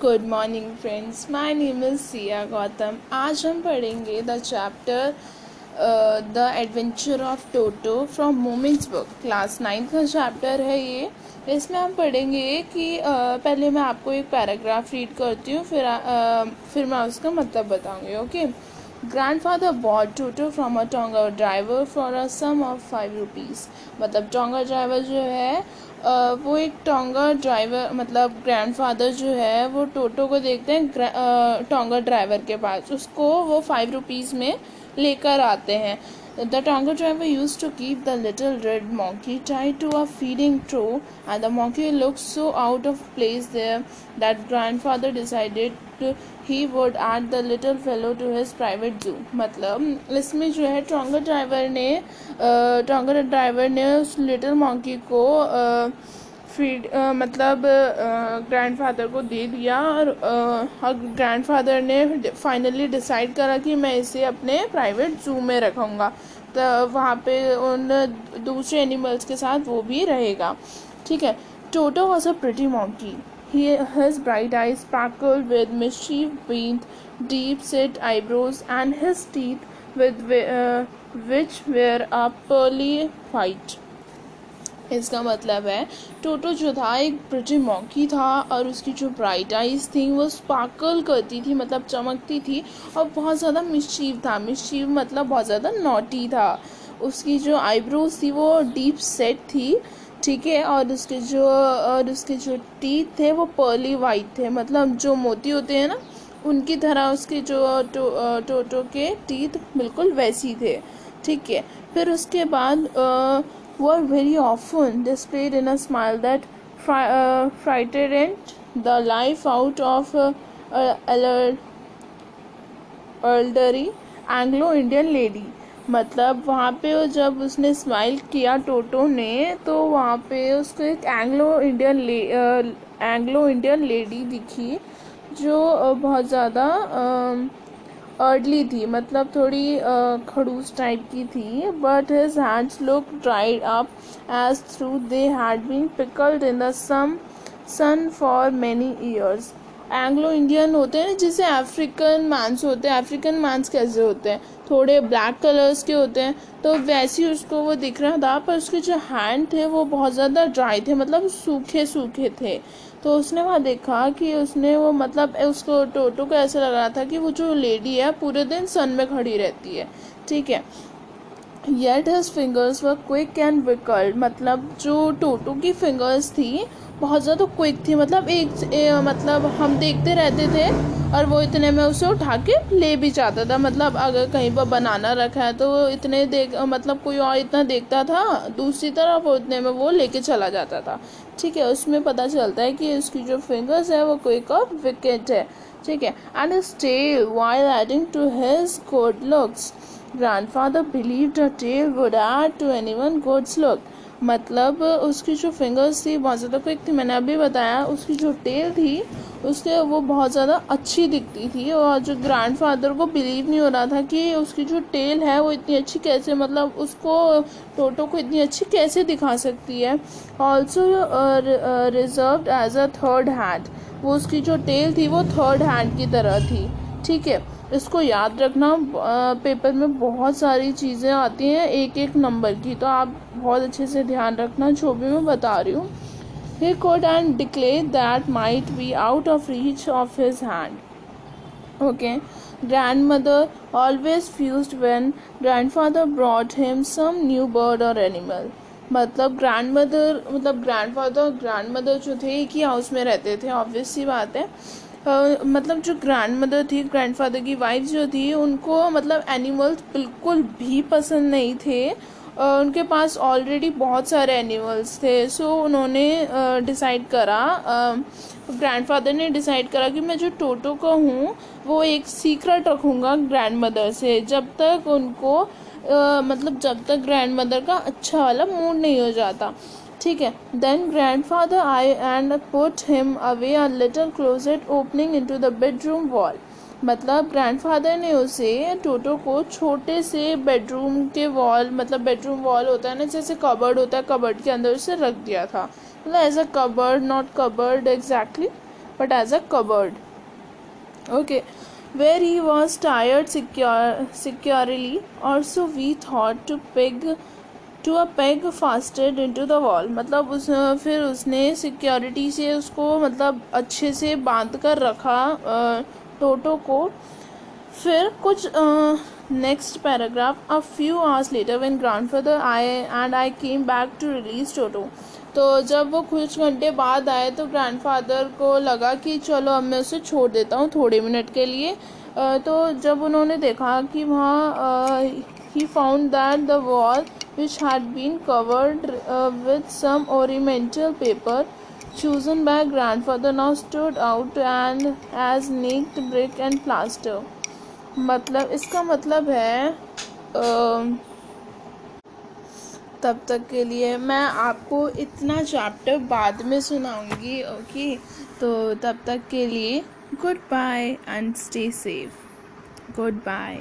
Good morning friends my name is Siya Gautam आज हम पढ़ेंगे the chapter the adventure of Toto from Moments book class ninth का chapter है ये. इसमें हम पढ़ेंगे कि uh, पहले मैं आपको एक पैराग्राफ रीड करती हूँ फिर uh, फिर मैं उसका मतलब बताऊँगी okay grandfather bought Toto from a tonga driver for a sum of five rupees मतलब टोंगा ड्राइवर जो है वो एक टोंगा ड्राइवर मतलब ग्रैंडफादर जो है, वो टोटो को देखते हैं टोंगा ड्राइवर के पास। उसको वो फाइव रुपीज़ में लेकर आते हैं। The tonga driver use to keep the little red monkey tied to a feeding trough and the monkey look so out of place there that grandfather decided he would add the little fellow to his private zoo मतलब इसमें जो है, tonga driver ने tonga driver ने उस little monkey को feed uh, मतलब uh, grandfather को दे दिया और uh, ग्रैंडफादर ने फाइनली डिसाइड करा कि मैं इसे अपने प्राइवेट जू में रखूँगा। तो वहाँ पे उन दूसरे एनिमल्स के साथ वो भी रहेगा। ठीक है? Toto was a pretty monkey he his bright eyes sparkle with mischief beneath deep set eyebrows and his teeth with which were a pearly white इसका मतलब है टोटो जो था एक प्रिटी मॉकी था और उसकी जो ब्राइट आइज़ थी वो स्पार्कल करती थी मतलब चमकती थी और बहुत ज़्यादा मिशीव था। मिशीव मतलब बहुत ज़्यादा नोटी था। उसकी जो आईब्रोज थी वो डीप सेट थी ठीक है? और उसके जो और उसके जो टीथ थे वो पर्ली वाइट थे। मतलब जो मोती होते हैं ना उनकी तरह उसके जो टोटो टो, टोटो के टीथ बिल्कुल वैसी थे ठीक है? फिर उसके बाद were very often displayed in a smile that frightened the life out of elderly Anglo Indian lady मतलब वहाँ पे जब उसने स्माइल किया टोटो ने तो वहाँ पे उसको एक Anglo Indian Anglo Indian lady दिखी, जो बहुत ज़्यादा अर्डली थी मतलब थोड़ी खड़ूस टाइप की थी but his hands look dried up as though they had been pickled in the some sun for many years Anglo Indian होते हैं जैसे अफ्रीकन मांस होते हैं अफ्रीकन मांस कैसे होते हैं? थोड़े ब्लैक कलर्स के होते हैं तो वैसे ही उसको वो दिख रहा था, पर उसके जो हैंड थे वो बहुत ज़्यादा ड्राई थे मतलब सूखे सूखे थे। तो उसने वहाँ देखा कि उसने वो मतलब उसको टोटो को ऐसा लग रहा था कि वो जो लेडी है, पूरे दिन सन में खड़ी रहती है। ठीक है? Yet his fingers were quick and wicked मतलब जो टोटो की फिंगर्स थी बहुत ज़्यादा क्विक थी। मतलब एक ए, मतलब हम देखते रहते थे और वो इतने में उसे उठा के ले भी जाता था। मतलब अगर कहीं पर बनाना रखा है तो वो इतने देख मतलब कोई और इतना देखता था दूसरी तरफ़ इतने में वो लेके चला जाता था। ठीक है उसमें पता चलता है कि उसकी जो फिंगर्स है वो क्विक और विकेट है। ठीक है and his tail while adding to his good looks grandfather believed a tail would add to anyone goods look मतलब उसकी जो फिंगर्स थी, बहुत ज़्यादा क्विक थी। मैंने अभी बताया, उसकी जो टेल थी उससे वो बहुत ज़्यादा अच्छी दिखती थी और जो ग्रैंड फादर को बिलीव नहीं हो रहा था कि उसकी जो टेल है, वो इतनी अच्छी कैसे मतलब उसको, टोटो को इतनी अच्छी कैसे दिखा सकती है। Also reserve as a third hand वो उसकी जो टेल थी, वो थर्ड हैंड की तरह थी। ठीक है इसको याद रखना पेपर में बहुत सारी चीज़ें आती हैं एक एक नंबर की तो आप बहुत अच्छे से ध्यान रखना जो भी मैं बता रही हूँ he could and declared that might be out of reach of his hand okay grandmother always fused when grandfather brought him some new bird or animal मतलब ग्रैंड मदर मतलब ग्रैंड फादर ग्रैंड मदर जो थे एक ही house में रहते थे obvious सी बात है मतलब जो ग्रैंड मदर थी ग्रैंड फादर की वाइफ जो थी उनको मतलब एनिमल्स बिल्कुल भी पसंद नहीं थे। उनके पास ऑलरेडी बहुत सारे एनिमल्स थे। सो उन्होंने डिसाइड करा ग्रैंडफादर ने डिसाइड करा कि मैं जो टोटो का हूँ वो एक सीक्रेट रखूँगा ग्रैंड मदर से। जब तक उनको uh, मतलब जब तक ग्रैंड मदर का अच्छा वाला मूड नहीं हो जाता। ठीक है। Then grandfather I and put him away a little closet opening into the bedroom wall मतलब ग्रैंडफादर ने उसे टोटो को छोटे से बेडरूम के वॉल मतलब बेडरूम वॉल होता है ना जैसे कबर्ड होता है कबर्ड के अंदर उसे रख दिया था। मतलब as a cupboard not cupboard exactly but as a cupboard okay where he was tired secure, securely also we thought to peg to a peg fastened into the wall मतलब उस, फिर उसने सिक्योरिटी से उसको मतलब अच्छे से बाँध कर रखा टोटो को। फिर कुछ next paragraph a few hours later when grandfather आए and I came back to release Toto तो जब वो कुछ घंटे बाद आए तो ग्रैंडफादर को लगा कि चलो अब मैं उसे छोड़ देता हूँ थोड़े मिनट के लिए। तो जब उन्होंने देखा कि वहाँ he found that the wall which had been covered uh, with some ornamental paper chosen by grandfather now stood out and as naked brick and plaster मतलब इसका मतलब है तब तक के लिए मैं आपको इतना चैप्टर बाद में सुनाऊँगी ओके तो तब तक के लिए goodbye and stay safe goodbye